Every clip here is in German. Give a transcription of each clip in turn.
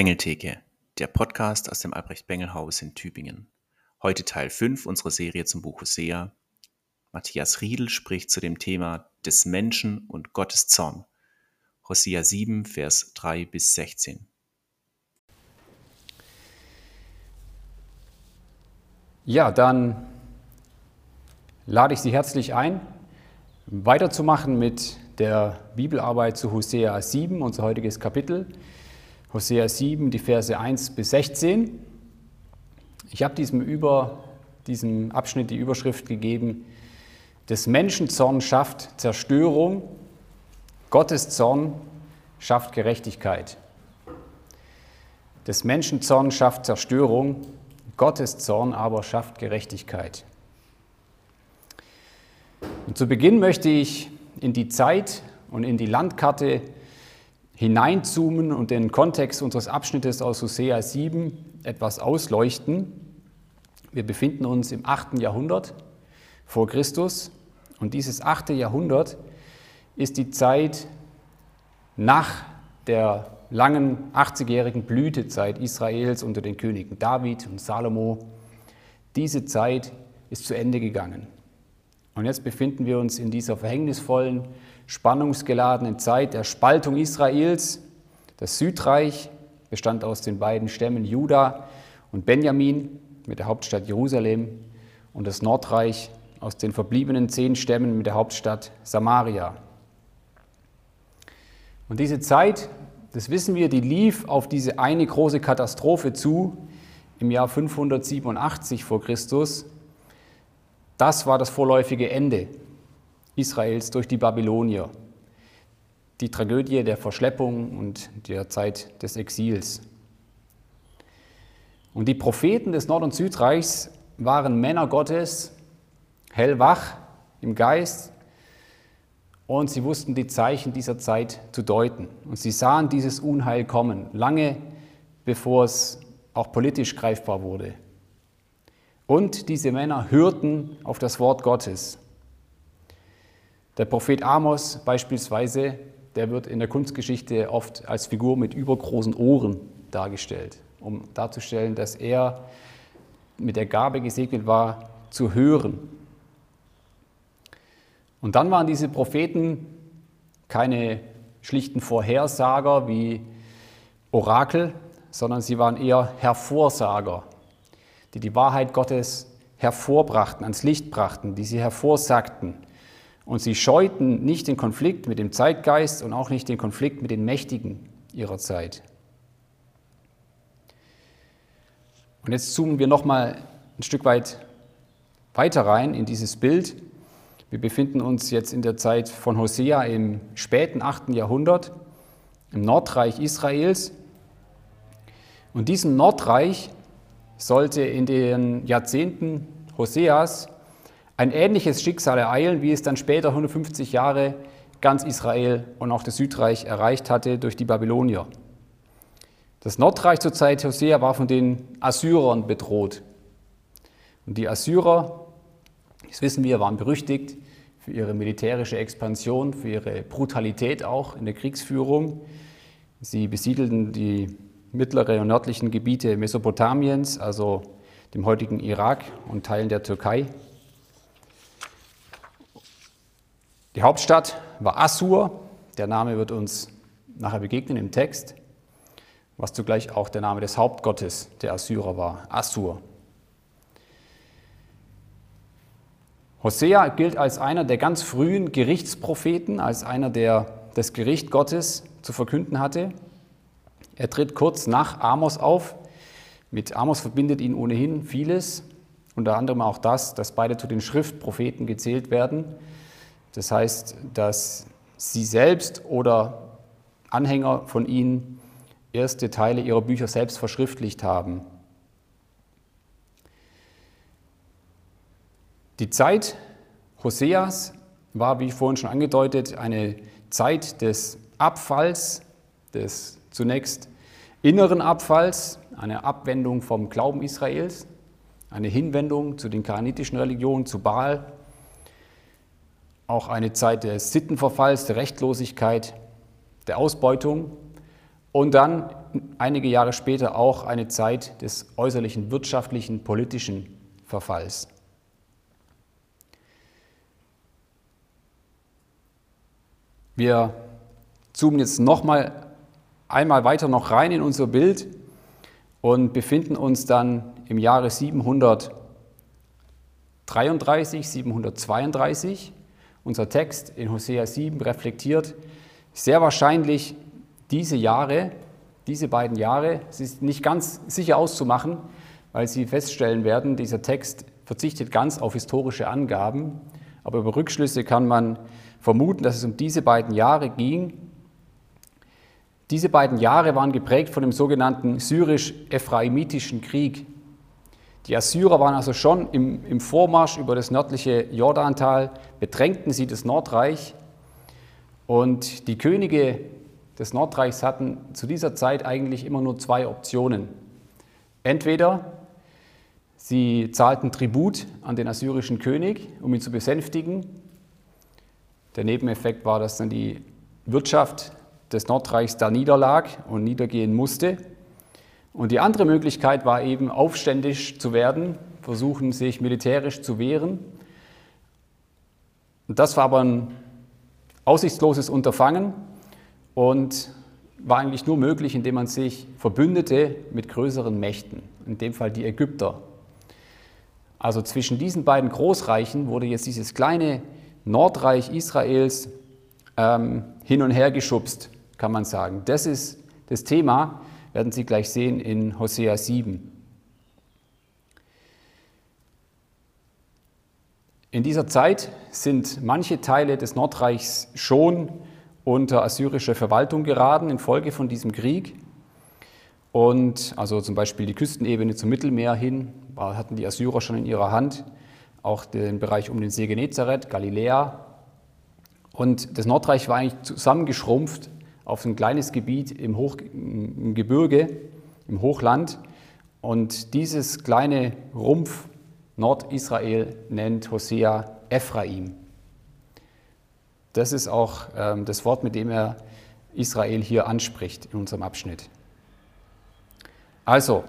Bengeltheke, der Podcast aus dem Albrecht-Bengel-Haus in Tübingen. Heute Teil 5 unserer Serie zum Buch Hosea. Matthias Riedel spricht zu dem Thema des Menschen und Gottes Zorn. Hosea 7, Vers 3 bis 16. Ja, dann lade ich Sie herzlich ein, weiterzumachen mit der Bibelarbeit zu Hosea 7, unser heutiges Kapitel. Hosea 7, die Verse 1 bis 16. Ich habe diesem, über, diesem Abschnitt die Überschrift gegeben, des Menschen Zorn schafft Zerstörung, Gottes Zorn schafft Gerechtigkeit. Des Menschen Zorn schafft Zerstörung, Gottes Zorn aber schafft Gerechtigkeit. Und zu Beginn möchte ich in die Zeit und in die Landkarte hineinzoomen und den Kontext unseres Abschnittes aus Hosea 7 etwas ausleuchten. Wir befinden uns im 8. Jahrhundert vor Christus und dieses 8. Jahrhundert ist die Zeit nach der langen 80-jährigen Blütezeit Israels unter den Königen David und Salomo. Diese Zeit ist zu Ende gegangen. Und jetzt befinden wir uns in dieser verhängnisvollen spannungsgeladenen Zeit der Spaltung Israels. Das Südreich bestand aus den beiden Stämmen Juda und Benjamin mit der Hauptstadt Jerusalem und das Nordreich aus den verbliebenen zehn Stämmen mit der Hauptstadt Samaria. Und diese Zeit, das wissen wir, die lief auf diese eine große Katastrophe zu im Jahr 587 vor Christus. Das war das vorläufige Ende Israels durch die Babylonier. Die Tragödie der Verschleppung und der Zeit des Exils. Und die Propheten des Nord- und Südreichs waren Männer Gottes, hellwach im Geist, und sie wussten die Zeichen dieser Zeit zu deuten. Und sie sahen dieses Unheil kommen, lange bevor es auch politisch greifbar wurde. Und diese Männer hörten auf das Wort Gottes. Der Prophet Amos beispielsweise, der wird in der Kunstgeschichte oft als Figur mit übergroßen Ohren dargestellt, um darzustellen, dass er mit der Gabe gesegnet war, zu hören. Und dann waren diese Propheten keine schlichten Vorhersager wie Orakel, sondern sie waren eher Hervorsager, die die Wahrheit Gottes hervorbrachten, ans Licht brachten, die sie hervorsagten und sie scheuten nicht den Konflikt mit dem Zeitgeist und auch nicht den Konflikt mit den Mächtigen ihrer Zeit. Und jetzt zoomen wir noch mal ein Stück weit weiter rein in dieses Bild. Wir befinden uns jetzt in der Zeit von Hosea im späten 8. Jahrhundert im Nordreich Israels. Und diesem Nordreich sollte in den Jahrzehnten Hoseas ein ähnliches Schicksal ereilen, wie es dann später 150 Jahre ganz Israel und auch das Südreich erreicht hatte durch die Babylonier. Das Nordreich zur Zeit Hosea war von den Assyrern bedroht. Und die Assyrer, das wissen wir, waren berüchtigt für ihre militärische Expansion, für ihre Brutalität auch in der Kriegsführung. Sie besiedelten die mittleren und nördlichen Gebiete Mesopotamiens, also dem heutigen Irak und Teilen der Türkei. Die Hauptstadt war Assur. Der Name wird uns nachher begegnen im Text, was zugleich auch der Name des Hauptgottes der Assyrer war, Assur. Hosea gilt als einer der ganz frühen Gerichtspropheten, als einer, der das Gericht Gottes zu verkünden hatte. Er tritt kurz nach Amos auf. Mit Amos verbindet ihn ohnehin vieles, unter anderem auch das, dass beide zu den Schriftpropheten gezählt werden. Das heißt, dass sie selbst oder Anhänger von ihnen erste Teile ihrer Bücher selbst verschriftlicht haben. Die Zeit Hoseas war, wie vorhin schon angedeutet, eine Zeit des Abfalls, des zunächst inneren Abfalls, eine Abwendung vom Glauben Israels, eine Hinwendung zu den kanaanitischen Religionen, zu Baal auch eine Zeit des Sittenverfalls, der Rechtlosigkeit, der Ausbeutung und dann einige Jahre später auch eine Zeit des äußerlichen wirtschaftlichen, politischen Verfalls. Wir zoomen jetzt noch mal einmal weiter noch rein in unser Bild und befinden uns dann im Jahre 733, 732. Unser Text in Hosea 7 reflektiert sehr wahrscheinlich diese Jahre, diese beiden Jahre. Es ist nicht ganz sicher auszumachen, weil Sie feststellen werden, dieser Text verzichtet ganz auf historische Angaben, aber über Rückschlüsse kann man vermuten, dass es um diese beiden Jahre ging. Diese beiden Jahre waren geprägt von dem sogenannten syrisch-ephraimitischen Krieg. Die Assyrer waren also schon im, im Vormarsch über das nördliche Jordantal, bedrängten sie das Nordreich und die Könige des Nordreichs hatten zu dieser Zeit eigentlich immer nur zwei Optionen. Entweder sie zahlten Tribut an den assyrischen König, um ihn zu besänftigen. Der Nebeneffekt war, dass dann die Wirtschaft des Nordreichs da niederlag und niedergehen musste. Und die andere Möglichkeit war eben aufständisch zu werden, versuchen sich militärisch zu wehren. Und das war aber ein aussichtsloses Unterfangen und war eigentlich nur möglich, indem man sich verbündete mit größeren Mächten, in dem Fall die Ägypter. Also zwischen diesen beiden Großreichen wurde jetzt dieses kleine Nordreich Israels ähm, hin und her geschubst kann man sagen. Das ist das Thema, werden Sie gleich sehen in Hosea 7. In dieser Zeit sind manche Teile des Nordreichs schon unter assyrische Verwaltung geraten infolge von diesem Krieg. Und also zum Beispiel die Küstenebene zum Mittelmeer hin hatten die Assyrer schon in ihrer Hand, auch den Bereich um den See Genezareth, Galiläa. Und das Nordreich war eigentlich zusammengeschrumpft auf ein kleines Gebiet im, Hoch, Gebirge, im Hochland. Und dieses kleine Rumpf Nordisrael nennt Hosea Ephraim. Das ist auch ähm, das Wort, mit dem er Israel hier anspricht in unserem Abschnitt. Also,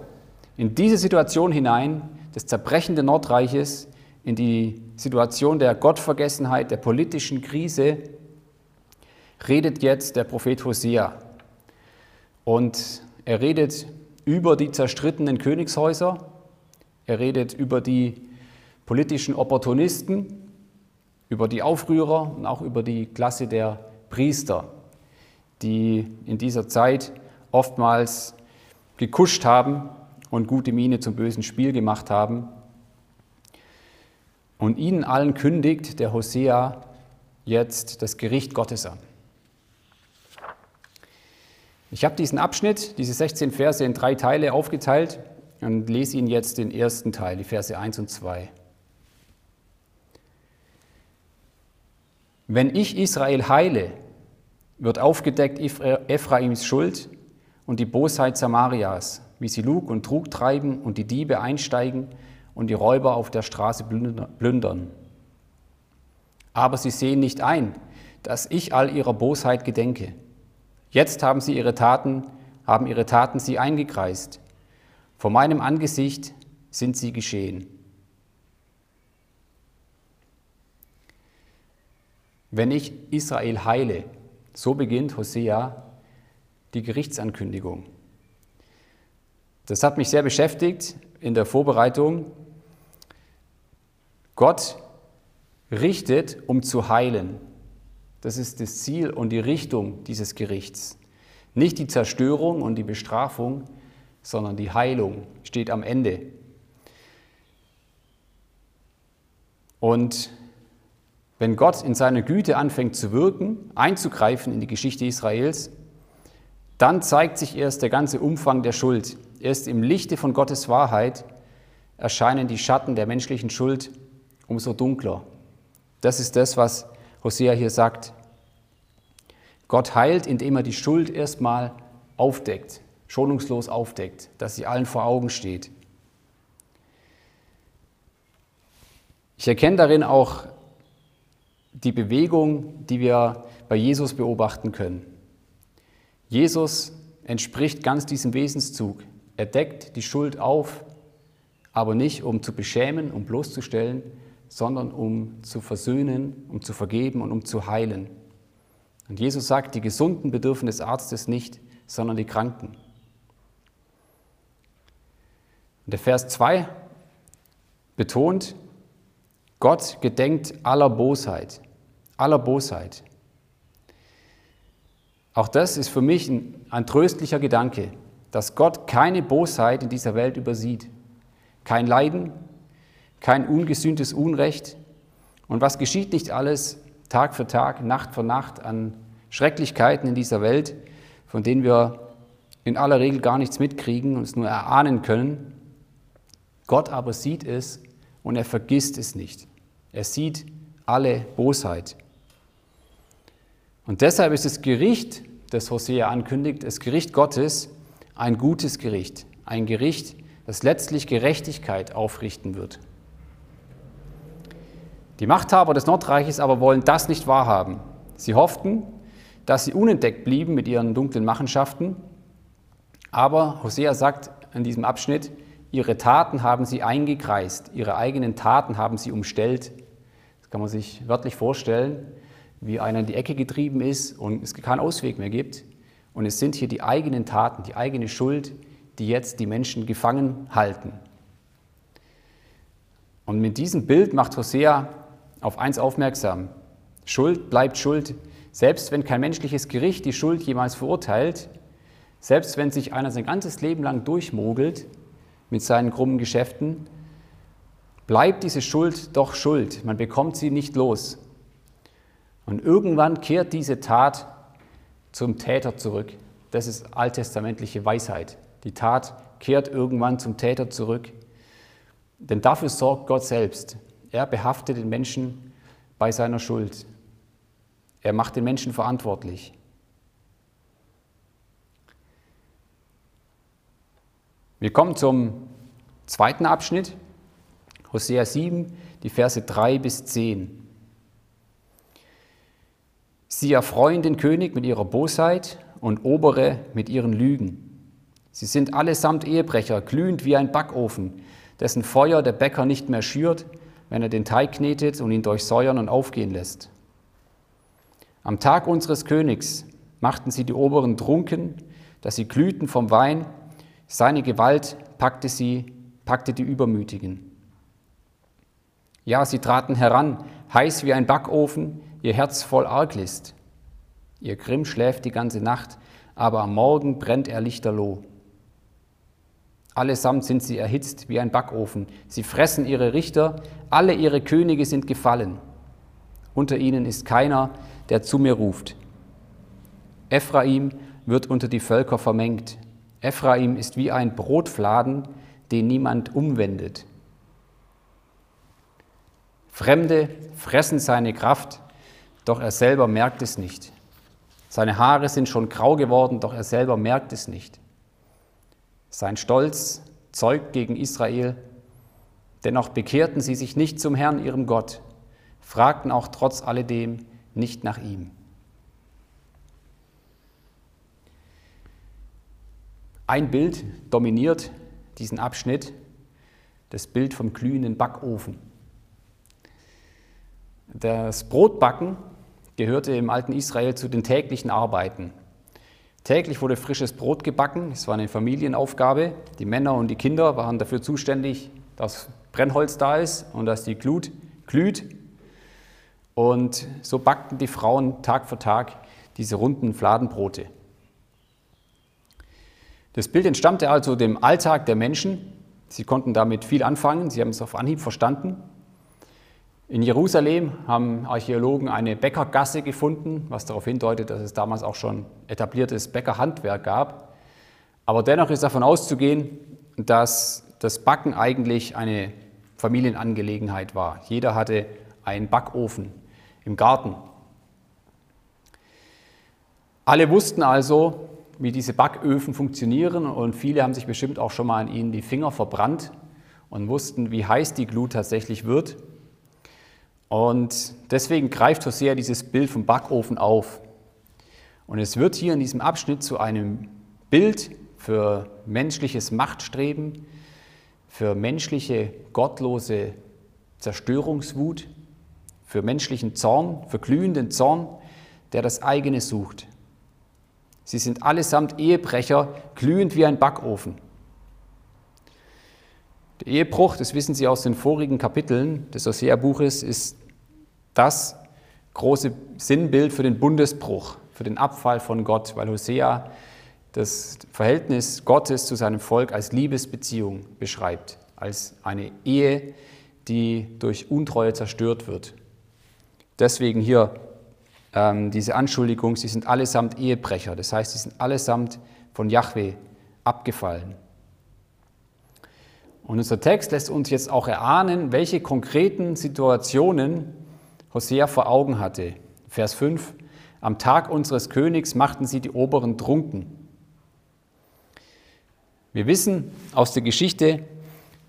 in diese Situation hinein des zerbrechenden Nordreiches, in die Situation der Gottvergessenheit, der politischen Krise, redet jetzt der Prophet Hosea. Und er redet über die zerstrittenen Königshäuser, er redet über die politischen Opportunisten, über die Aufrührer und auch über die Klasse der Priester, die in dieser Zeit oftmals gekuscht haben und gute Miene zum bösen Spiel gemacht haben. Und ihnen allen kündigt der Hosea jetzt das Gericht Gottes an. Ich habe diesen Abschnitt, diese 16 Verse in drei Teile aufgeteilt und lese Ihnen jetzt den ersten Teil, die Verse 1 und 2. Wenn ich Israel heile, wird aufgedeckt Ephraims Schuld und die Bosheit Samarias, wie sie Lug und Trug treiben und die Diebe einsteigen und die Räuber auf der Straße plündern. Aber sie sehen nicht ein, dass ich all ihrer Bosheit gedenke Jetzt haben sie ihre Taten, haben ihre Taten sie eingekreist. Vor meinem Angesicht sind sie geschehen. Wenn ich Israel heile, so beginnt Hosea die Gerichtsankündigung. Das hat mich sehr beschäftigt in der Vorbereitung. Gott richtet, um zu heilen. Das ist das Ziel und die Richtung dieses Gerichts. Nicht die Zerstörung und die Bestrafung, sondern die Heilung steht am Ende. Und wenn Gott in seiner Güte anfängt zu wirken, einzugreifen in die Geschichte Israels, dann zeigt sich erst der ganze Umfang der Schuld. Erst im Lichte von Gottes Wahrheit erscheinen die Schatten der menschlichen Schuld umso dunkler. Das ist das, was Hosea hier sagt. Gott heilt, indem er die Schuld erstmal aufdeckt, schonungslos aufdeckt, dass sie allen vor Augen steht. Ich erkenne darin auch die Bewegung, die wir bei Jesus beobachten können. Jesus entspricht ganz diesem Wesenszug. Er deckt die Schuld auf, aber nicht um zu beschämen, um bloßzustellen, sondern um zu versöhnen, um zu vergeben und um zu heilen. Und Jesus sagt, die Gesunden bedürfen des Arztes nicht, sondern die Kranken. Und der Vers 2 betont, Gott gedenkt aller Bosheit, aller Bosheit. Auch das ist für mich ein, ein tröstlicher Gedanke, dass Gott keine Bosheit in dieser Welt übersieht. Kein Leiden, kein ungesühntes Unrecht. Und was geschieht nicht alles Tag für Tag, Nacht für Nacht an Schrecklichkeiten in dieser Welt, von denen wir in aller Regel gar nichts mitkriegen und es nur erahnen können. Gott aber sieht es und er vergisst es nicht. Er sieht alle Bosheit. Und deshalb ist das Gericht, das Hosea ankündigt, das Gericht Gottes, ein gutes Gericht. Ein Gericht, das letztlich Gerechtigkeit aufrichten wird. Die Machthaber des Nordreiches aber wollen das nicht wahrhaben. Sie hofften, dass sie unentdeckt blieben mit ihren dunklen Machenschaften. Aber Hosea sagt in diesem Abschnitt, ihre Taten haben sie eingekreist, ihre eigenen Taten haben sie umstellt. Das kann man sich wörtlich vorstellen, wie einer in die Ecke getrieben ist und es keinen Ausweg mehr gibt. Und es sind hier die eigenen Taten, die eigene Schuld, die jetzt die Menschen gefangen halten. Und mit diesem Bild macht Hosea auf eins aufmerksam. Schuld bleibt Schuld. Selbst wenn kein menschliches Gericht die Schuld jemals verurteilt, selbst wenn sich einer sein ganzes Leben lang durchmogelt mit seinen krummen Geschäften, bleibt diese Schuld doch Schuld. Man bekommt sie nicht los. Und irgendwann kehrt diese Tat zum Täter zurück. Das ist alttestamentliche Weisheit. Die Tat kehrt irgendwann zum Täter zurück. Denn dafür sorgt Gott selbst. Er behaftet den Menschen bei seiner Schuld. Er macht den Menschen verantwortlich. Wir kommen zum zweiten Abschnitt, Hosea 7, die Verse 3 bis 10. Sie erfreuen den König mit ihrer Bosheit und Obere mit ihren Lügen. Sie sind allesamt Ehebrecher, glühend wie ein Backofen, dessen Feuer der Bäcker nicht mehr schürt, wenn er den Teig knetet und ihn durchsäuern und aufgehen lässt. Am Tag unseres Königs machten sie die Oberen trunken, dass sie glühten vom Wein, seine Gewalt packte sie, packte die Übermütigen. Ja, sie traten heran, heiß wie ein Backofen, ihr Herz voll Arglist. Ihr Grimm schläft die ganze Nacht, aber am Morgen brennt er lichterloh. Allesamt sind sie erhitzt wie ein Backofen. Sie fressen ihre Richter, alle ihre Könige sind gefallen. Unter ihnen ist keiner, der zu mir ruft. Ephraim wird unter die Völker vermengt. Ephraim ist wie ein Brotfladen, den niemand umwendet. Fremde fressen seine Kraft, doch er selber merkt es nicht. Seine Haare sind schon grau geworden, doch er selber merkt es nicht. Sein Stolz zeugt gegen Israel, dennoch bekehrten sie sich nicht zum Herrn, ihrem Gott, fragten auch trotz alledem nicht nach ihm. Ein Bild dominiert diesen Abschnitt, das Bild vom glühenden Backofen. Das Brotbacken gehörte im alten Israel zu den täglichen Arbeiten. Täglich wurde frisches Brot gebacken. Es war eine Familienaufgabe. Die Männer und die Kinder waren dafür zuständig, dass Brennholz da ist und dass die Glut glüht. Und so backten die Frauen Tag für Tag diese runden Fladenbrote. Das Bild entstammte also dem Alltag der Menschen. Sie konnten damit viel anfangen. Sie haben es auf Anhieb verstanden. In Jerusalem haben Archäologen eine Bäckergasse gefunden, was darauf hindeutet, dass es damals auch schon etabliertes Bäckerhandwerk gab. Aber dennoch ist davon auszugehen, dass das Backen eigentlich eine Familienangelegenheit war. Jeder hatte einen Backofen im Garten. Alle wussten also, wie diese Backöfen funktionieren und viele haben sich bestimmt auch schon mal an ihnen die Finger verbrannt und wussten, wie heiß die Glut tatsächlich wird. Und deswegen greift Hosea dieses Bild vom Backofen auf. Und es wird hier in diesem Abschnitt zu einem Bild für menschliches Machtstreben, für menschliche gottlose Zerstörungswut, für menschlichen Zorn, für glühenden Zorn, der das eigene sucht. Sie sind allesamt Ehebrecher, glühend wie ein Backofen. Der Ehebruch, das wissen Sie aus den vorigen Kapiteln des Hosea-Buches, ist das große Sinnbild für den Bundesbruch, für den Abfall von Gott, weil Hosea das Verhältnis Gottes zu seinem Volk als Liebesbeziehung beschreibt, als eine Ehe, die durch Untreue zerstört wird. Deswegen hier ähm, diese Anschuldigung, sie sind allesamt Ehebrecher, das heißt, sie sind allesamt von Yahweh abgefallen. Und unser Text lässt uns jetzt auch erahnen, welche konkreten Situationen Hosea vor Augen hatte. Vers 5, am Tag unseres Königs machten sie die Oberen trunken. Wir wissen aus der Geschichte,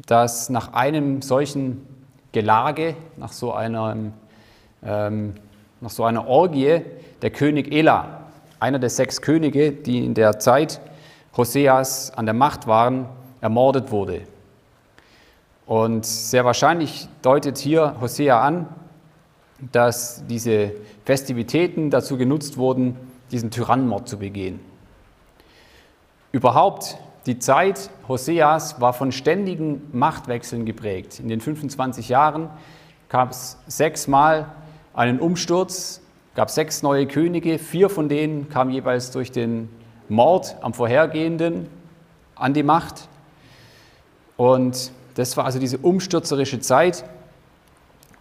dass nach einem solchen Gelage, nach so einer, ähm, nach so einer Orgie, der König Ela, einer der sechs Könige, die in der Zeit Hoseas an der Macht waren, ermordet wurde. Und sehr wahrscheinlich deutet hier Hosea an, dass diese Festivitäten dazu genutzt wurden, diesen Tyrannenmord zu begehen. Überhaupt, die Zeit Hoseas war von ständigen Machtwechseln geprägt. In den 25 Jahren gab es sechsmal einen Umsturz, gab sechs neue Könige, vier von denen kamen jeweils durch den Mord am vorhergehenden an die Macht. Und das war also diese umstürzerische Zeit.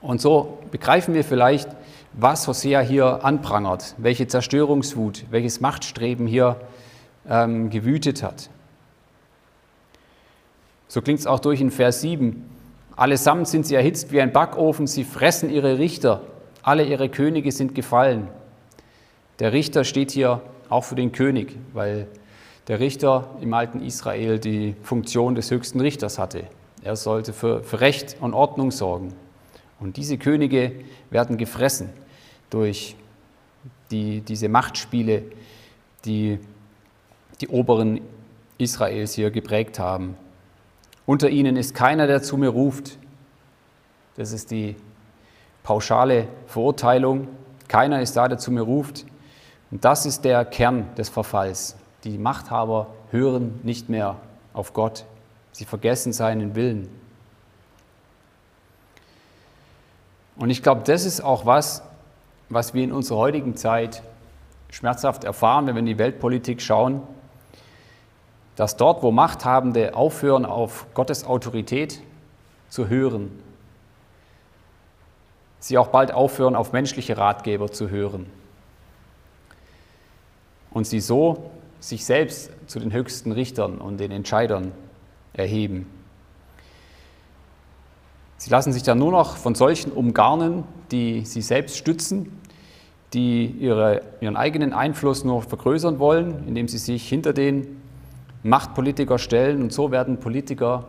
Und so begreifen wir vielleicht, was Hosea hier anprangert, welche Zerstörungswut, welches Machtstreben hier ähm, gewütet hat. So klingt es auch durch in Vers 7. Allesamt sind sie erhitzt wie ein Backofen, sie fressen ihre Richter, alle ihre Könige sind gefallen. Der Richter steht hier auch für den König, weil der Richter im alten Israel die Funktion des höchsten Richters hatte. Er sollte für, für Recht und Ordnung sorgen. Und diese Könige werden gefressen durch die, diese Machtspiele, die die Oberen Israels hier geprägt haben. Unter ihnen ist keiner, der zu mir ruft. Das ist die pauschale Verurteilung. Keiner ist da, der zu mir ruft. Und das ist der Kern des Verfalls. Die Machthaber hören nicht mehr auf Gott. Sie vergessen seinen Willen. Und ich glaube, das ist auch was, was wir in unserer heutigen Zeit schmerzhaft erfahren, wenn wir in die Weltpolitik schauen, dass dort, wo Machthabende aufhören, auf Gottes Autorität zu hören, sie auch bald aufhören, auf menschliche Ratgeber zu hören und sie so sich selbst zu den höchsten Richtern und den Entscheidern erheben. Sie lassen sich dann nur noch von solchen umgarnen, die sie selbst stützen, die ihre, ihren eigenen Einfluss nur vergrößern wollen, indem sie sich hinter den Machtpolitiker stellen. Und so werden Politiker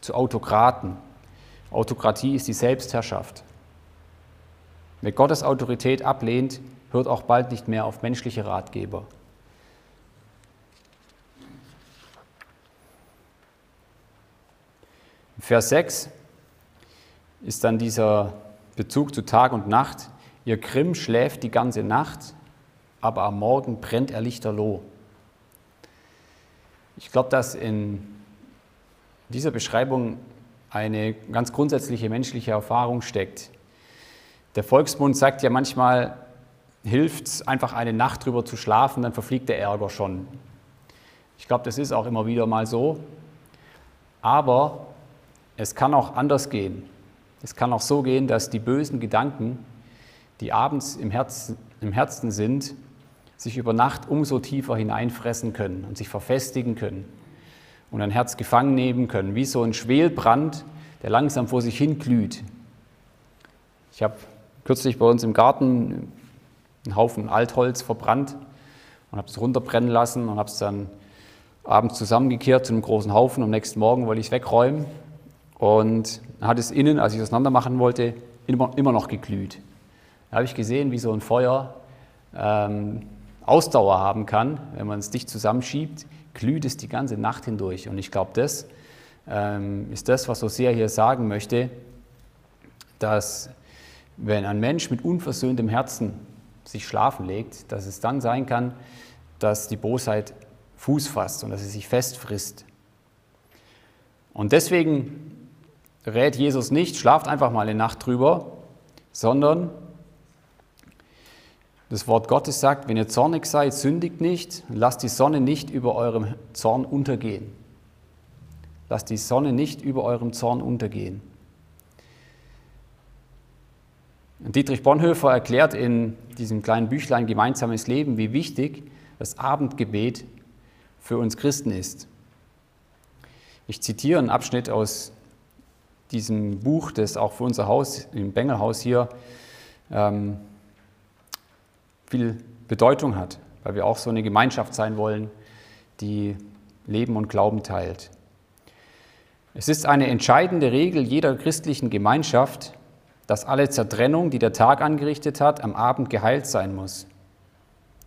zu Autokraten. Autokratie ist die Selbstherrschaft. Wer Gottes Autorität ablehnt, hört auch bald nicht mehr auf menschliche Ratgeber. Vers 6 ist dann dieser Bezug zu Tag und Nacht. Ihr Grimm schläft die ganze Nacht, aber am Morgen brennt er lichterloh. Ich glaube, dass in dieser Beschreibung eine ganz grundsätzliche menschliche Erfahrung steckt. Der Volksmund sagt ja manchmal, hilft es einfach eine Nacht drüber zu schlafen, dann verfliegt der Ärger schon. Ich glaube, das ist auch immer wieder mal so. Aber es kann auch anders gehen. Es kann auch so gehen, dass die bösen Gedanken, die abends im Herzen, im Herzen sind, sich über Nacht umso tiefer hineinfressen können und sich verfestigen können und ein Herz gefangen nehmen können, wie so ein Schwelbrand, der langsam vor sich hin glüht. Ich habe kürzlich bei uns im Garten einen Haufen Altholz verbrannt und habe es runterbrennen lassen und habe es dann abends zusammengekehrt zu einem großen Haufen. Am nächsten Morgen wollte ich es wegräumen und hat es innen, als ich es auseinander machen wollte, immer, immer noch geglüht. Da habe ich gesehen, wie so ein Feuer ähm, Ausdauer haben kann, wenn man es dicht zusammenschiebt, glüht es die ganze Nacht hindurch. Und ich glaube, das ähm, ist das, was Hosea hier sagen möchte, dass wenn ein Mensch mit unversöhntem Herzen sich schlafen legt, dass es dann sein kann, dass die Bosheit Fuß fasst und dass sie sich festfrisst. Und deswegen rät Jesus nicht, schlaft einfach mal eine Nacht drüber, sondern das Wort Gottes sagt, wenn ihr zornig seid, sündigt nicht, lasst die Sonne nicht über eurem Zorn untergehen. Lasst die Sonne nicht über eurem Zorn untergehen. Dietrich Bonhoeffer erklärt in diesem kleinen Büchlein Gemeinsames Leben, wie wichtig das Abendgebet für uns Christen ist. Ich zitiere einen Abschnitt aus diesem Buch, das auch für unser Haus im Bengelhaus hier ähm, viel Bedeutung hat, weil wir auch so eine Gemeinschaft sein wollen, die Leben und Glauben teilt. Es ist eine entscheidende Regel jeder christlichen Gemeinschaft, dass alle Zertrennung, die der Tag angerichtet hat, am Abend geheilt sein muss.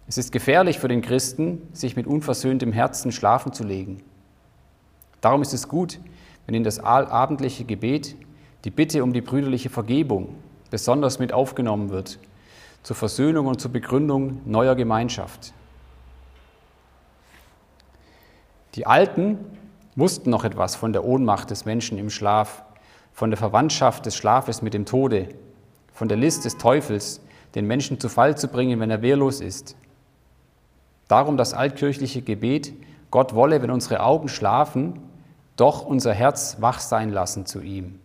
Es ist gefährlich für den Christen, sich mit unversöhntem Herzen schlafen zu legen. Darum ist es gut, wenn in das abendliche Gebet die Bitte um die brüderliche Vergebung besonders mit aufgenommen wird, zur Versöhnung und zur Begründung neuer Gemeinschaft. Die Alten wussten noch etwas von der Ohnmacht des Menschen im Schlaf von der Verwandtschaft des Schlafes mit dem Tode, von der List des Teufels, den Menschen zu Fall zu bringen, wenn er wehrlos ist. Darum das altkirchliche Gebet, Gott wolle, wenn unsere Augen schlafen, doch unser Herz wach sein lassen zu ihm.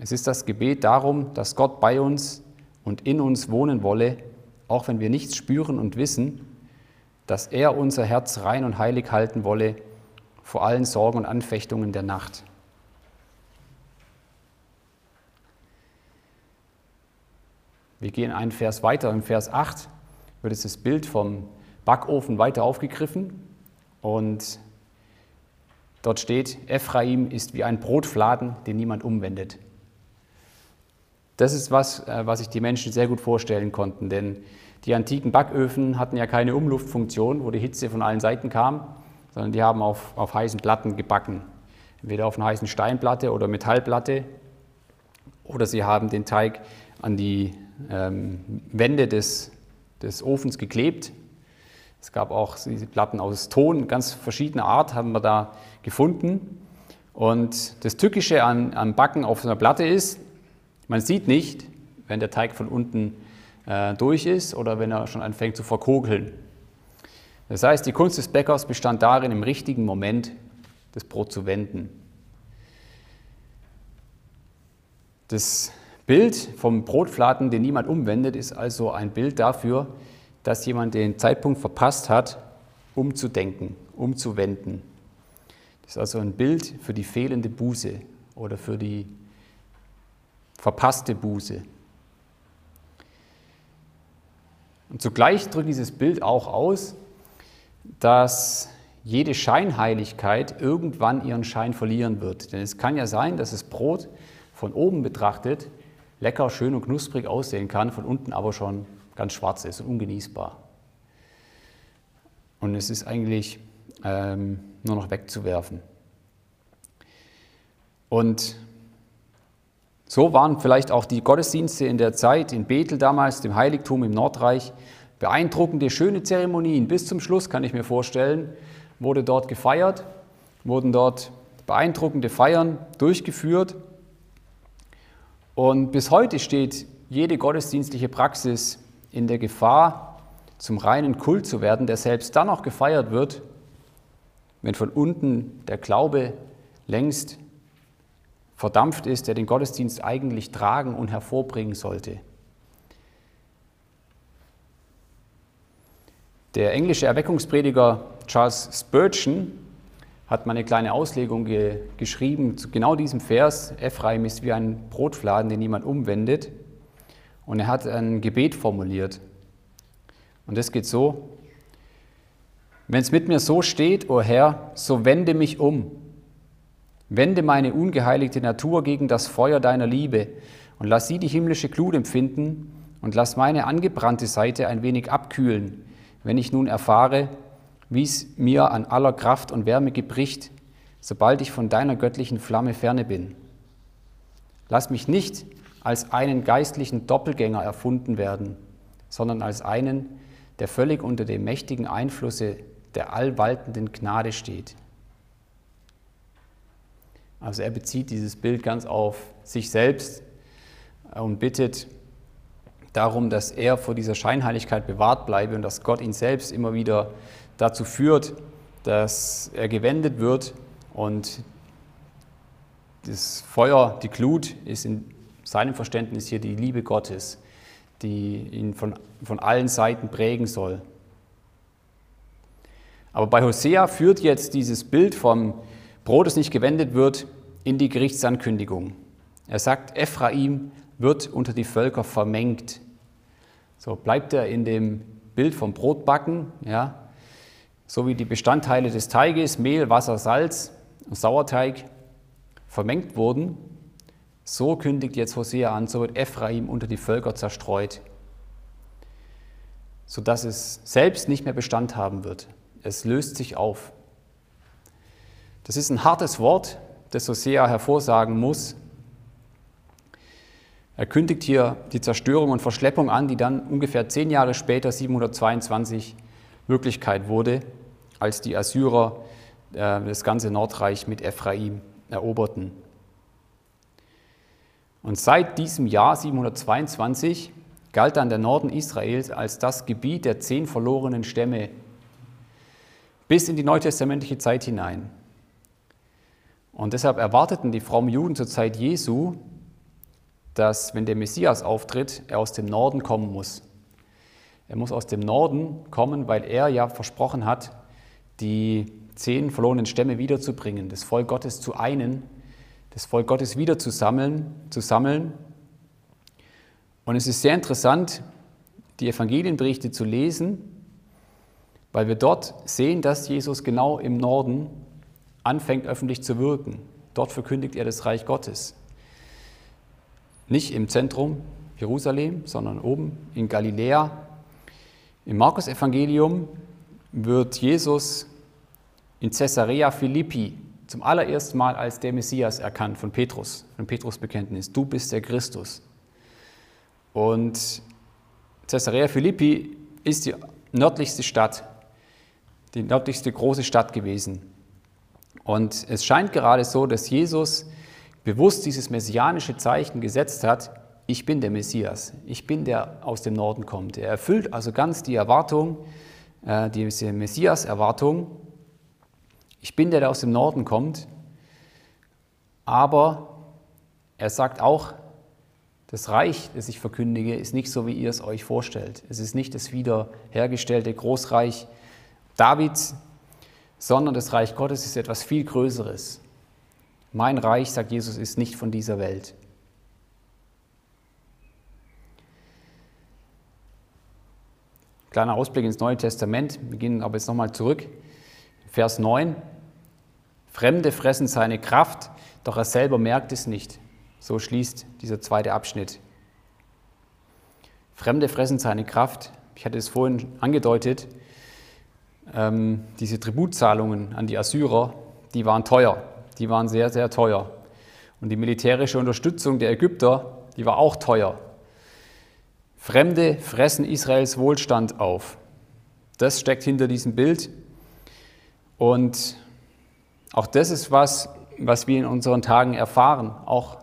Es ist das Gebet darum, dass Gott bei uns und in uns wohnen wolle, auch wenn wir nichts spüren und wissen, dass er unser Herz rein und heilig halten wolle vor allen Sorgen und Anfechtungen der Nacht. Wir gehen einen Vers weiter. Im Vers 8 wird das Bild vom Backofen weiter aufgegriffen und dort steht, Ephraim ist wie ein Brotfladen, den niemand umwendet. Das ist was, äh, was sich die Menschen sehr gut vorstellen konnten, denn die antiken Backöfen hatten ja keine Umluftfunktion, wo die Hitze von allen Seiten kam, sondern die haben auf, auf heißen Platten gebacken. Entweder auf einer heißen Steinplatte oder Metallplatte oder sie haben den Teig an die ähm, Wände des, des Ofens geklebt. Es gab auch diese Platten aus Ton, ganz verschiedener Art haben wir da gefunden. Und das Tückische an, am Backen auf einer Platte ist, man sieht nicht, wenn der Teig von unten äh, durch ist oder wenn er schon anfängt zu verkokeln. Das heißt, die Kunst des Bäckers bestand darin, im richtigen Moment das Brot zu wenden. Das Bild vom Brotfladen, den niemand umwendet, ist also ein Bild dafür, dass jemand den Zeitpunkt verpasst hat, umzudenken, umzuwenden. Ist also ein Bild für die fehlende Buße oder für die verpasste Buße. Und zugleich drückt dieses Bild auch aus, dass jede Scheinheiligkeit irgendwann ihren Schein verlieren wird. Denn es kann ja sein, dass das Brot von oben betrachtet lecker, schön und knusprig aussehen kann, von unten aber schon ganz schwarz ist und ungenießbar. Und es ist eigentlich ähm, nur noch wegzuwerfen. Und so waren vielleicht auch die Gottesdienste in der Zeit in Bethel damals, dem Heiligtum im Nordreich, beeindruckende, schöne Zeremonien. Bis zum Schluss kann ich mir vorstellen, wurde dort gefeiert, wurden dort beeindruckende Feiern durchgeführt. Und bis heute steht jede gottesdienstliche Praxis in der Gefahr, zum reinen Kult zu werden, der selbst dann noch gefeiert wird, wenn von unten der Glaube längst verdampft ist, der den Gottesdienst eigentlich tragen und hervorbringen sollte. Der englische Erweckungsprediger Charles Spurgeon hat mal eine kleine Auslegung ge geschrieben zu genau diesem Vers. Ephraim ist wie ein Brotfladen, den niemand umwendet. Und er hat ein Gebet formuliert. Und das geht so. Wenn es mit mir so steht, o oh Herr, so wende mich um. Wende meine ungeheiligte Natur gegen das Feuer deiner Liebe und lass sie die himmlische Glut empfinden und lass meine angebrannte Seite ein wenig abkühlen, wenn ich nun erfahre, wie es mir an aller Kraft und Wärme gebricht, sobald ich von deiner göttlichen Flamme ferne bin. Lass mich nicht als einen geistlichen Doppelgänger erfunden werden, sondern als einen, der völlig unter dem mächtigen Einflusse der allwaltenden Gnade steht. Also er bezieht dieses Bild ganz auf sich selbst und bittet darum, dass er vor dieser Scheinheiligkeit bewahrt bleibe und dass Gott ihn selbst immer wieder dazu führt, dass er gewendet wird und das Feuer, die Glut ist in seinem Verständnis hier die Liebe Gottes, die ihn von, von allen Seiten prägen soll. Aber bei Hosea führt jetzt dieses Bild vom Brot, das nicht gewendet wird, in die Gerichtsankündigung. Er sagt, Ephraim wird unter die Völker vermengt. So bleibt er in dem Bild vom Brotbacken, ja, so wie die Bestandteile des Teiges, Mehl, Wasser, Salz und Sauerteig vermengt wurden, so kündigt jetzt Hosea an, so wird Ephraim unter die Völker zerstreut, sodass es selbst nicht mehr Bestand haben wird. Es löst sich auf. Das ist ein hartes Wort, das Hosea hervorsagen muss. Er kündigt hier die Zerstörung und Verschleppung an, die dann ungefähr zehn Jahre später, 722, Wirklichkeit wurde, als die Assyrer äh, das ganze Nordreich mit Ephraim eroberten. Und seit diesem Jahr 722 galt dann der Norden Israels als das Gebiet der zehn verlorenen Stämme bis in die neutestamentliche Zeit hinein. Und deshalb erwarteten die frommen Juden zur Zeit Jesu, dass wenn der Messias auftritt, er aus dem Norden kommen muss. Er muss aus dem Norden kommen, weil er ja versprochen hat, die zehn verlorenen Stämme wiederzubringen, das Volk Gottes zu einen, das Volk Gottes wieder zu sammeln, zu sammeln. Und es ist sehr interessant, die Evangelienberichte zu lesen, weil wir dort sehen, dass Jesus genau im Norden anfängt öffentlich zu wirken. Dort verkündigt er das Reich Gottes. Nicht im Zentrum Jerusalem, sondern oben in Galiläa. Im Markus-Evangelium wird Jesus in Caesarea Philippi zum allerersten Mal als der Messias erkannt von Petrus, von Petrus Bekenntnis. Du bist der Christus. Und Caesarea Philippi ist die nördlichste Stadt, die nördlichste große Stadt gewesen. Und es scheint gerade so, dass Jesus bewusst dieses messianische Zeichen gesetzt hat, ich bin der Messias, ich bin der aus dem Norden kommt. Er erfüllt also ganz die Erwartung, äh, diese Messias-Erwartung. Ich bin der, der aus dem Norden kommt, aber er sagt auch, das Reich, das ich verkündige, ist nicht so, wie ihr es euch vorstellt. Es ist nicht das wiederhergestellte Großreich Davids, sondern das Reich Gottes ist etwas viel Größeres. Mein Reich, sagt Jesus, ist nicht von dieser Welt. Kleiner Ausblick ins Neue Testament. Wir gehen aber jetzt nochmal zurück. Vers 9. Fremde fressen seine Kraft, doch er selber merkt es nicht. So schließt dieser zweite Abschnitt. Fremde fressen seine Kraft. Ich hatte es vorhin angedeutet ähm, diese Tributzahlungen an die Assyrer, die waren teuer, die waren sehr, sehr teuer. Und die militärische Unterstützung der Ägypter, die war auch teuer. Fremde fressen Israels Wohlstand auf. Das steckt hinter diesem Bild. Und auch das ist was, was wir in unseren Tagen erfahren, auch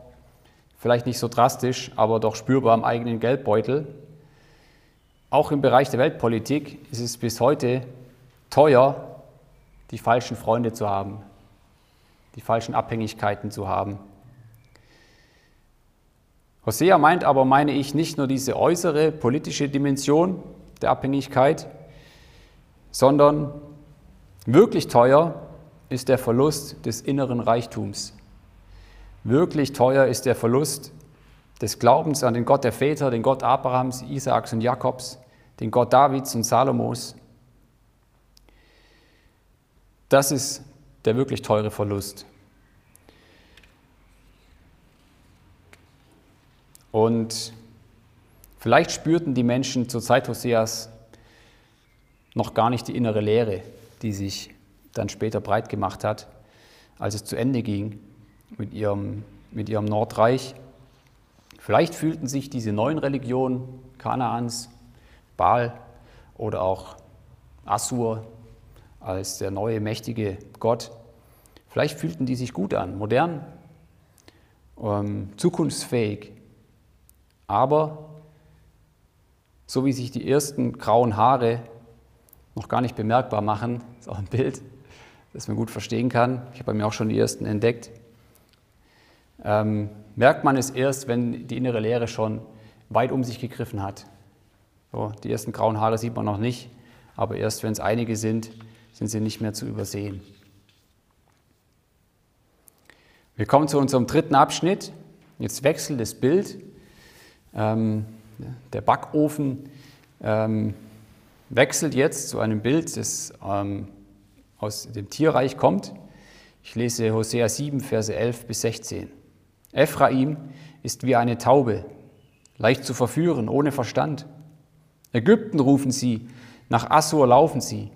vielleicht nicht so drastisch, aber doch spürbar am eigenen Geldbeutel. Auch im Bereich der Weltpolitik ist es bis heute teuer, die falschen Freunde zu haben, die falschen Abhängigkeiten zu haben. Hosea meint aber, meine ich, nicht nur diese äußere politische Dimension der Abhängigkeit, sondern wirklich teuer ist der Verlust des inneren Reichtums. Wirklich teuer ist der Verlust des Glaubens an den Gott der Väter, den Gott Abrahams, Isaaks und Jakobs, den Gott Davids und Salomos, das ist der wirklich teure Verlust. Und vielleicht spürten die Menschen zur Zeit Hoseas noch gar nicht die innere Lehre, die sich dann später breit gemacht hat, als es zu Ende ging mit ihrem, mit ihrem Nordreich. Vielleicht fühlten sich diese neuen Religionen Kanaans, Baal oder auch Assur als der neue mächtige Gott, vielleicht fühlten die sich gut an, modern, ähm, zukunftsfähig. Aber so wie sich die ersten grauen Haare noch gar nicht bemerkbar machen, ist auch ein Bild, das man gut verstehen kann. Ich habe bei mir auch schon die ersten entdeckt. Ähm, merkt man es erst, wenn die innere Leere schon weit um sich gegriffen hat. So, die ersten grauen Haare sieht man noch nicht, aber erst wenn es einige sind, sind sie nicht mehr zu übersehen. Wir kommen zu unserem dritten Abschnitt. Jetzt wechselt das Bild. Ähm, der Backofen ähm, wechselt jetzt zu einem Bild, das ähm, aus dem Tierreich kommt. Ich lese Hosea 7, Verse 11 bis 16. Ephraim ist wie eine Taube, leicht zu verführen, ohne Verstand. Ägypten rufen sie, nach Assur laufen sie.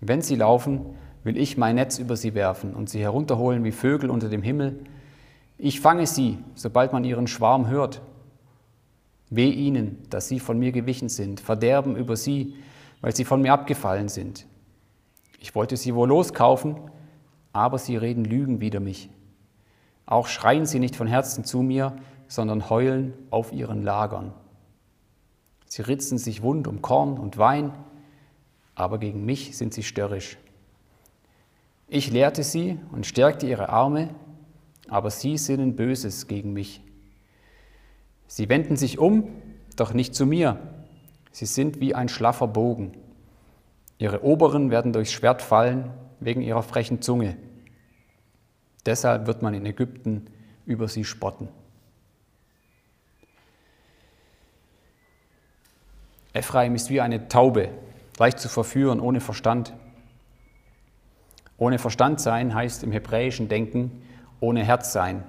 Wenn sie laufen, will ich mein Netz über sie werfen und sie herunterholen wie Vögel unter dem Himmel. Ich fange sie, sobald man ihren Schwarm hört. Weh ihnen, dass sie von mir gewichen sind, Verderben über sie, weil sie von mir abgefallen sind. Ich wollte sie wohl loskaufen, aber sie reden Lügen wider mich. Auch schreien sie nicht von Herzen zu mir, sondern heulen auf ihren Lagern. Sie ritzen sich wund um Korn und Wein, aber gegen mich sind sie störrisch. Ich lehrte sie und stärkte ihre Arme, aber sie sinnen Böses gegen mich. Sie wenden sich um, doch nicht zu mir. Sie sind wie ein schlaffer Bogen. Ihre Oberen werden durchs Schwert fallen wegen ihrer frechen Zunge. Deshalb wird man in Ägypten über sie spotten. Ephraim ist wie eine Taube, leicht zu verführen, ohne Verstand. Ohne Verstand sein heißt im hebräischen Denken ohne Herz sein.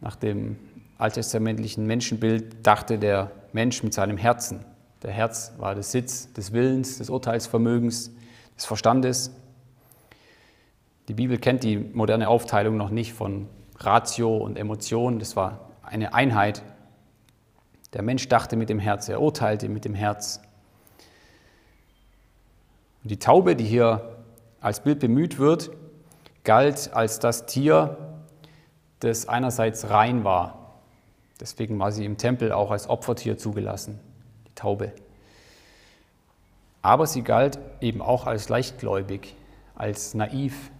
Nach dem alttestamentlichen Menschenbild dachte der Mensch mit seinem Herzen. Der Herz war der Sitz des Willens, des Urteilsvermögens, des Verstandes. Die Bibel kennt die moderne Aufteilung noch nicht von Ratio und Emotion. Das war eine Einheit. Der Mensch dachte mit dem Herz, er urteilte mit dem Herz. Und die Taube, die hier als Bild bemüht wird, galt als das Tier, das einerseits rein war. Deswegen war sie im Tempel auch als Opfertier zugelassen, die Taube. Aber sie galt eben auch als leichtgläubig, als naiv.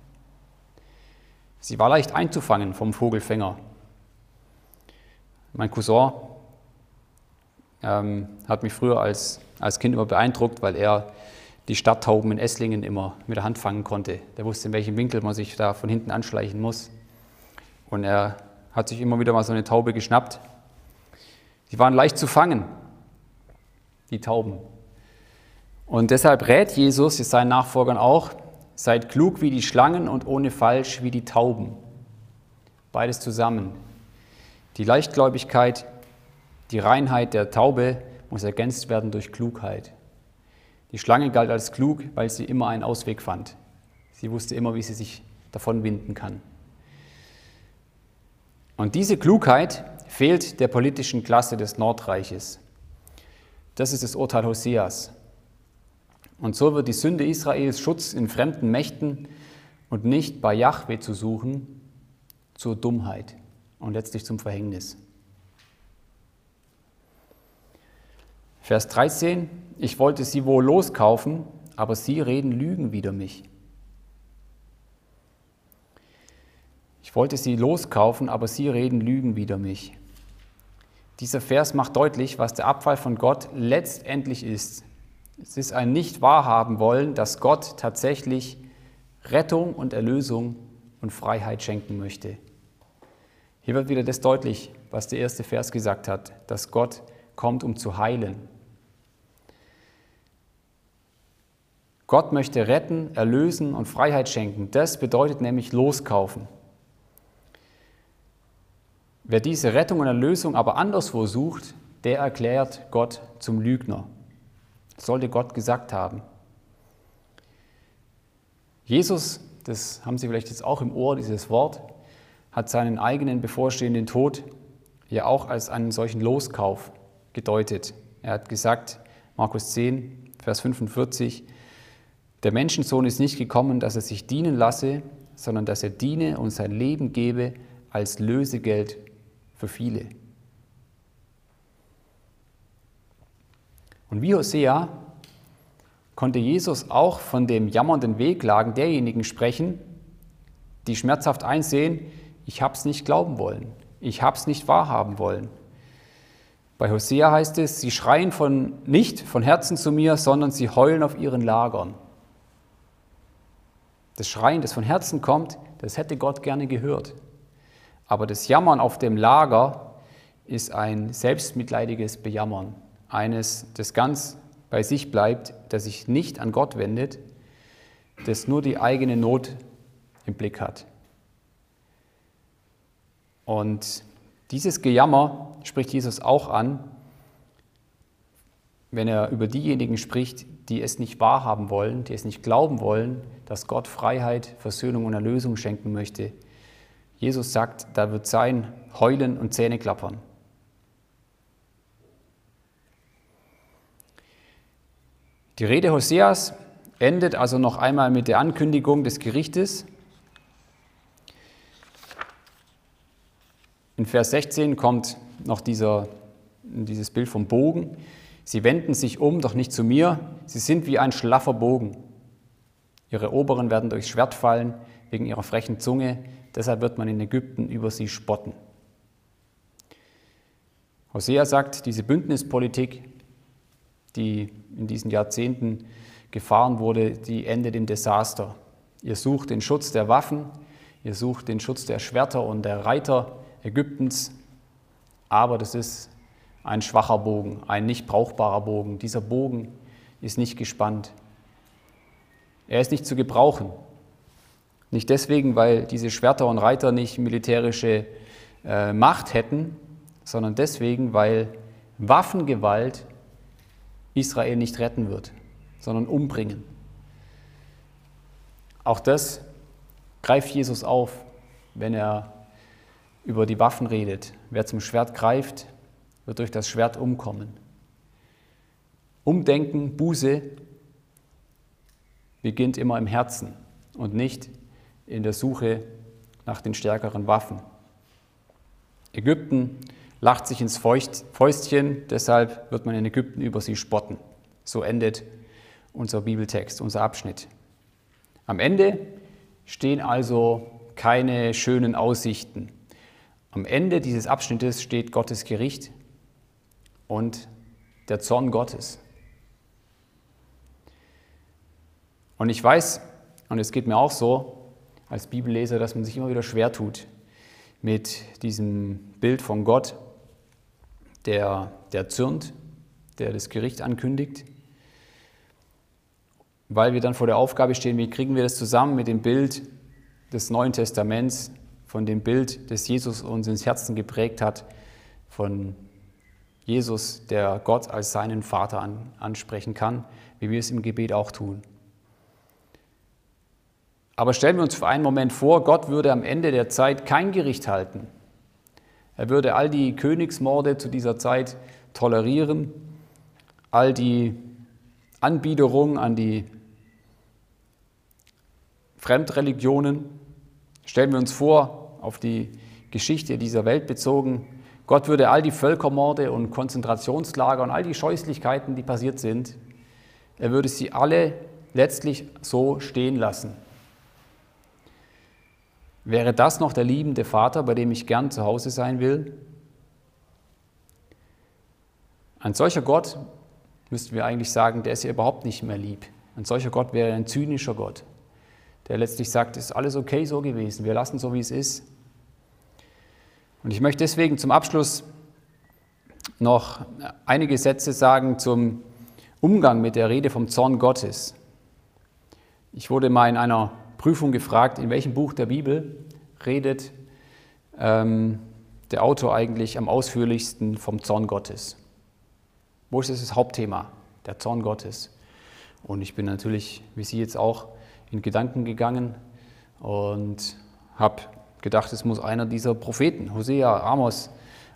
Sie war leicht einzufangen vom Vogelfänger. Mein Cousin ähm, hat mich früher als, als Kind immer beeindruckt, weil er die Stadttauben in Esslingen immer mit der Hand fangen konnte. Der wusste, in welchem Winkel man sich da von hinten anschleichen muss. Und er hat sich immer wieder mal so eine Taube geschnappt. Die waren leicht zu fangen, die Tauben. Und deshalb rät Jesus seinen Nachfolgern auch, seid klug wie die Schlangen und ohne falsch wie die Tauben. Beides zusammen. Die Leichtgläubigkeit, die Reinheit der Taube muss ergänzt werden durch Klugheit. Die Schlange galt als klug, weil sie immer einen Ausweg fand. Sie wusste immer, wie sie sich davon winden kann. Und diese Klugheit fehlt der politischen Klasse des Nordreiches. Das ist das Urteil Hoseas. Und so wird die Sünde Israels Schutz in fremden Mächten und nicht bei Jahwe zu suchen, zur Dummheit und letztlich zum Verhängnis. Vers 13, ich wollte sie wohl loskaufen, aber sie reden Lügen wider mich. Ich wollte sie loskaufen, aber sie reden Lügen wider mich. Dieser Vers macht deutlich, was der Abfall von Gott letztendlich ist. Es ist ein Nicht-Wahrhaben wollen, dass Gott tatsächlich Rettung und Erlösung und Freiheit schenken möchte. Hier wird wieder das deutlich, was der erste Vers gesagt hat, dass Gott kommt, um zu heilen, Gott möchte retten, erlösen und Freiheit schenken. Das bedeutet nämlich loskaufen. Wer diese Rettung und Erlösung aber anderswo sucht, der erklärt Gott zum Lügner. sollte Gott gesagt haben. Jesus, das haben Sie vielleicht jetzt auch im Ohr, dieses Wort, hat seinen eigenen bevorstehenden Tod ja auch als einen solchen Loskauf gedeutet. Er hat gesagt, Markus 10, Vers 45, der Menschensohn ist nicht gekommen, dass er sich dienen lasse, sondern dass er diene und sein Leben gebe als Lösegeld für viele. Und wie Hosea konnte Jesus auch von dem jammernden Wehklagen derjenigen sprechen, die schmerzhaft einsehen, ich habe es nicht glauben wollen, ich habe es nicht wahrhaben wollen. Bei Hosea heißt es, sie schreien von, nicht von Herzen zu mir, sondern sie heulen auf ihren Lagern. Das Schreien, das von Herzen kommt, das hätte Gott gerne gehört. Aber das Jammern auf dem Lager ist ein selbstmitleidiges Bejammern, eines, das ganz bei sich bleibt, das sich nicht an Gott wendet, das nur die eigene Not im Blick hat. Und dieses Gejammer spricht Jesus auch an, wenn er über diejenigen spricht, die es nicht wahrhaben wollen, die es nicht glauben wollen, dass Gott Freiheit, Versöhnung und Erlösung schenken möchte. Jesus sagt, da wird sein Heulen und Zähneklappern. Die Rede Hoseas endet also noch einmal mit der Ankündigung des Gerichtes. In Vers 16 kommt noch dieser, dieses Bild vom Bogen. Sie wenden sich um, doch nicht zu mir. Sie sind wie ein schlaffer Bogen. Ihre Oberen werden durchs Schwert fallen wegen ihrer frechen Zunge. Deshalb wird man in Ägypten über sie spotten. Hosea sagt, diese Bündnispolitik, die in diesen Jahrzehnten gefahren wurde, die endet im Desaster. Ihr sucht den Schutz der Waffen, ihr sucht den Schutz der Schwerter und der Reiter, Ägyptens, aber das ist ein schwacher Bogen, ein nicht brauchbarer Bogen. Dieser Bogen ist nicht gespannt. Er ist nicht zu gebrauchen. Nicht deswegen, weil diese Schwerter und Reiter nicht militärische äh, Macht hätten, sondern deswegen, weil Waffengewalt Israel nicht retten wird, sondern umbringen. Auch das greift Jesus auf, wenn er über die Waffen redet. Wer zum Schwert greift, wird durch das Schwert umkommen. Umdenken, Buße beginnt immer im Herzen und nicht in der Suche nach den stärkeren Waffen. Ägypten lacht sich ins Fäustchen, deshalb wird man in Ägypten über sie spotten. So endet unser Bibeltext, unser Abschnitt. Am Ende stehen also keine schönen Aussichten. Am Ende dieses Abschnittes steht Gottes Gericht und der Zorn Gottes. Und ich weiß, und es geht mir auch so als Bibelleser, dass man sich immer wieder schwer tut mit diesem Bild von Gott, der, der zürnt, der das Gericht ankündigt, weil wir dann vor der Aufgabe stehen, wie kriegen wir das zusammen mit dem Bild des Neuen Testaments, von dem Bild, das Jesus uns ins Herzen geprägt hat, von Jesus, der Gott als seinen Vater an, ansprechen kann, wie wir es im Gebet auch tun. Aber stellen wir uns für einen Moment vor, Gott würde am Ende der Zeit kein Gericht halten. Er würde all die Königsmorde zu dieser Zeit tolerieren, all die Anbiederung an die Fremdreligionen, Stellen wir uns vor, auf die Geschichte dieser Welt bezogen, Gott würde all die Völkermorde und Konzentrationslager und all die Scheußlichkeiten, die passiert sind, er würde sie alle letztlich so stehen lassen. Wäre das noch der liebende Vater, bei dem ich gern zu Hause sein will? Ein solcher Gott, müssten wir eigentlich sagen, der ist ja überhaupt nicht mehr lieb. Ein solcher Gott wäre ein zynischer Gott der letztlich sagt, ist alles okay so gewesen, wir lassen so, wie es ist. Und ich möchte deswegen zum Abschluss noch einige Sätze sagen zum Umgang mit der Rede vom Zorn Gottes. Ich wurde mal in einer Prüfung gefragt, in welchem Buch der Bibel redet ähm, der Autor eigentlich am ausführlichsten vom Zorn Gottes. Wo ist das Hauptthema der Zorn Gottes. Und ich bin natürlich, wie Sie jetzt auch, in Gedanken gegangen und habe gedacht, es muss einer dieser Propheten, Hosea, Amos,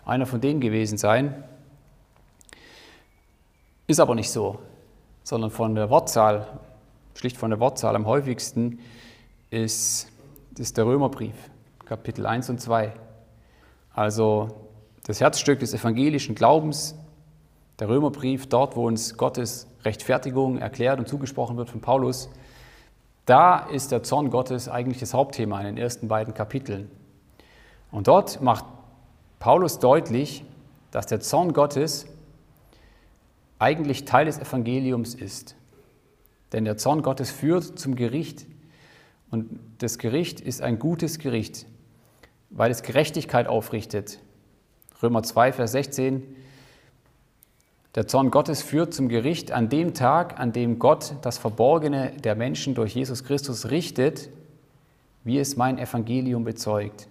einer von denen gewesen sein. Ist aber nicht so, sondern von der Wortzahl, schlicht von der Wortzahl am häufigsten ist, ist der Römerbrief, Kapitel 1 und 2. Also das Herzstück des evangelischen Glaubens, der Römerbrief, dort, wo uns Gottes Rechtfertigung erklärt und zugesprochen wird von Paulus, da ist der Zorn Gottes eigentlich das Hauptthema in den ersten beiden Kapiteln. Und dort macht Paulus deutlich, dass der Zorn Gottes eigentlich Teil des Evangeliums ist. Denn der Zorn Gottes führt zum Gericht und das Gericht ist ein gutes Gericht, weil es Gerechtigkeit aufrichtet. Römer 2, Vers 16. Der Zorn Gottes führt zum Gericht an dem Tag, an dem Gott das Verborgene der Menschen durch Jesus Christus richtet, wie es mein Evangelium bezeugt.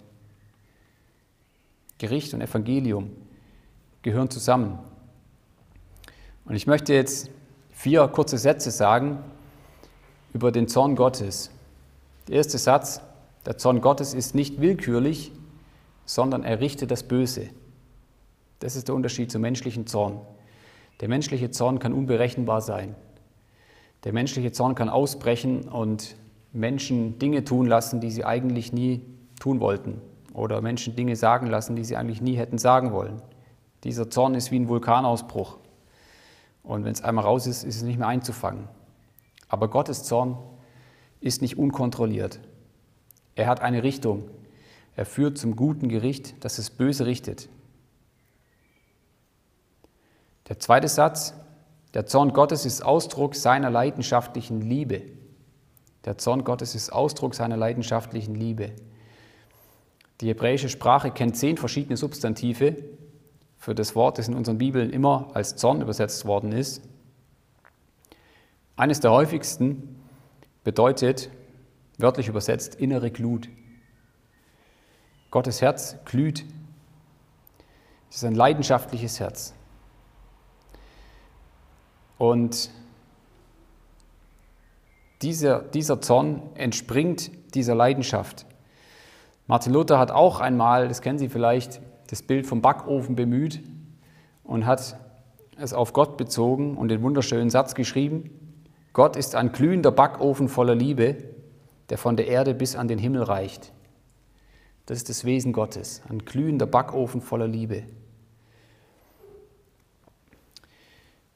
Gericht und Evangelium gehören zusammen. Und ich möchte jetzt vier kurze Sätze sagen über den Zorn Gottes. Der erste Satz, der Zorn Gottes ist nicht willkürlich, sondern er richtet das Böse. Das ist der Unterschied zum menschlichen Zorn. Der menschliche Zorn kann unberechenbar sein. Der menschliche Zorn kann ausbrechen und Menschen Dinge tun lassen, die sie eigentlich nie tun wollten. Oder Menschen Dinge sagen lassen, die sie eigentlich nie hätten sagen wollen. Dieser Zorn ist wie ein Vulkanausbruch. Und wenn es einmal raus ist, ist es nicht mehr einzufangen. Aber Gottes Zorn ist nicht unkontrolliert. Er hat eine Richtung. Er führt zum guten Gericht, das das Böse richtet. Der zweite Satz, der Zorn Gottes ist Ausdruck seiner leidenschaftlichen Liebe. Der Zorn Gottes ist Ausdruck seiner leidenschaftlichen Liebe. Die hebräische Sprache kennt zehn verschiedene Substantive, für das Wort, das in unseren Bibeln immer als Zorn übersetzt worden ist. Eines der häufigsten bedeutet, wörtlich übersetzt, innere Glut. Gottes Herz glüht. Es ist ein leidenschaftliches Herz. Und dieser, dieser Zorn entspringt dieser Leidenschaft. Martin Luther hat auch einmal, das kennen Sie vielleicht, das Bild vom Backofen bemüht und hat es auf Gott bezogen und den wunderschönen Satz geschrieben, Gott ist ein glühender Backofen voller Liebe, der von der Erde bis an den Himmel reicht. Das ist das Wesen Gottes, ein glühender Backofen voller Liebe.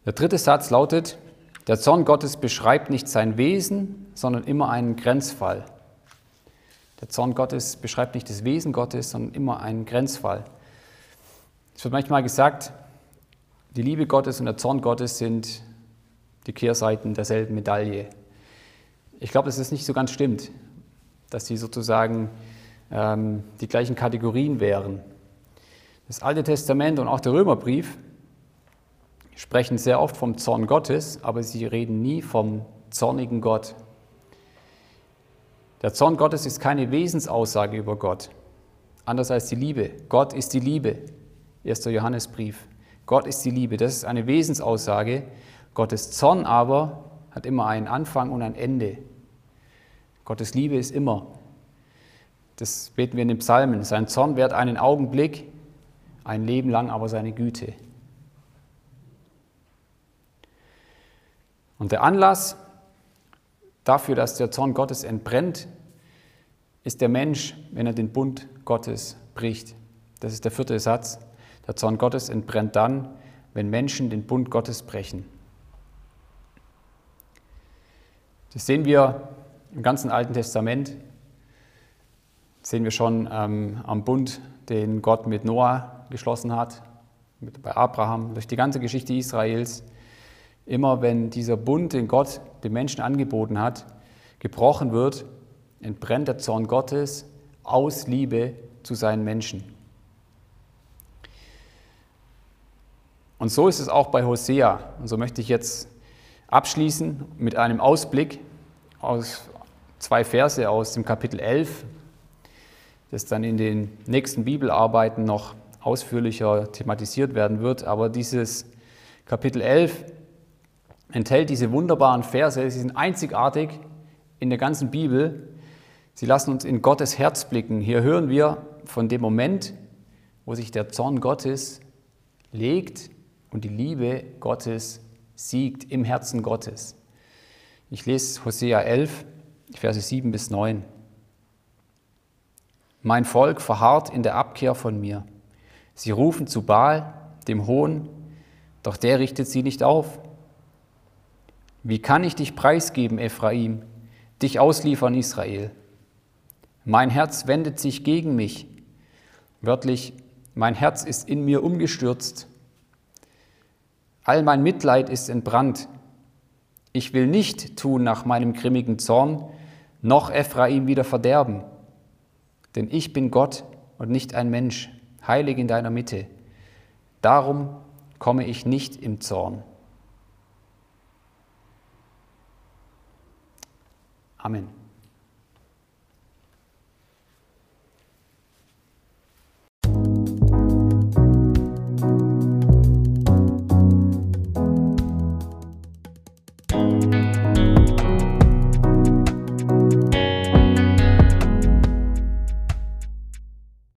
Der dritte Satz lautet, der Zorn Gottes beschreibt nicht sein Wesen, sondern immer einen Grenzfall. Der Zorn Gottes beschreibt nicht das Wesen Gottes, sondern immer einen Grenzfall. Es wird manchmal gesagt, die Liebe Gottes und der Zorn Gottes sind die Kehrseiten derselben Medaille. Ich glaube, dass es nicht so ganz stimmt, dass sie sozusagen ähm, die gleichen Kategorien wären. Das Alte Testament und auch der Römerbrief sprechen sehr oft vom Zorn Gottes, aber sie reden nie vom zornigen Gott. Der Zorn Gottes ist keine Wesensaussage über Gott, anders als die Liebe. Gott ist die Liebe. 1. Johannesbrief. Gott ist die Liebe, das ist eine Wesensaussage. Gottes Zorn aber hat immer einen Anfang und ein Ende. Gottes Liebe ist immer. Das beten wir in den Psalmen. Sein Zorn währt einen Augenblick, ein Leben lang aber seine Güte. Und der Anlass dafür, dass der Zorn Gottes entbrennt, ist der Mensch, wenn er den Bund Gottes bricht. Das ist der vierte Satz. Der Zorn Gottes entbrennt dann, wenn Menschen den Bund Gottes brechen. Das sehen wir im ganzen Alten Testament. Das sehen wir schon ähm, am Bund, den Gott mit Noah geschlossen hat, mit, bei Abraham, durch die ganze Geschichte Israels. Immer wenn dieser Bund, den Gott den Menschen angeboten hat, gebrochen wird, entbrennt der Zorn Gottes aus Liebe zu seinen Menschen. Und so ist es auch bei Hosea. Und so möchte ich jetzt abschließen mit einem Ausblick aus zwei Verse aus dem Kapitel 11, das dann in den nächsten Bibelarbeiten noch ausführlicher thematisiert werden wird. Aber dieses Kapitel 11 enthält diese wunderbaren Verse. Sie sind einzigartig in der ganzen Bibel. Sie lassen uns in Gottes Herz blicken. Hier hören wir von dem Moment, wo sich der Zorn Gottes legt und die Liebe Gottes siegt im Herzen Gottes. Ich lese Hosea 11, Verse 7 bis 9. Mein Volk verharrt in der Abkehr von mir. Sie rufen zu Baal, dem Hohn, doch der richtet sie nicht auf. Wie kann ich dich preisgeben, Ephraim, dich ausliefern, Israel? Mein Herz wendet sich gegen mich. Wörtlich, mein Herz ist in mir umgestürzt. All mein Mitleid ist entbrannt. Ich will nicht tun nach meinem grimmigen Zorn, noch Ephraim wieder verderben. Denn ich bin Gott und nicht ein Mensch, heilig in deiner Mitte. Darum komme ich nicht im Zorn. Amen.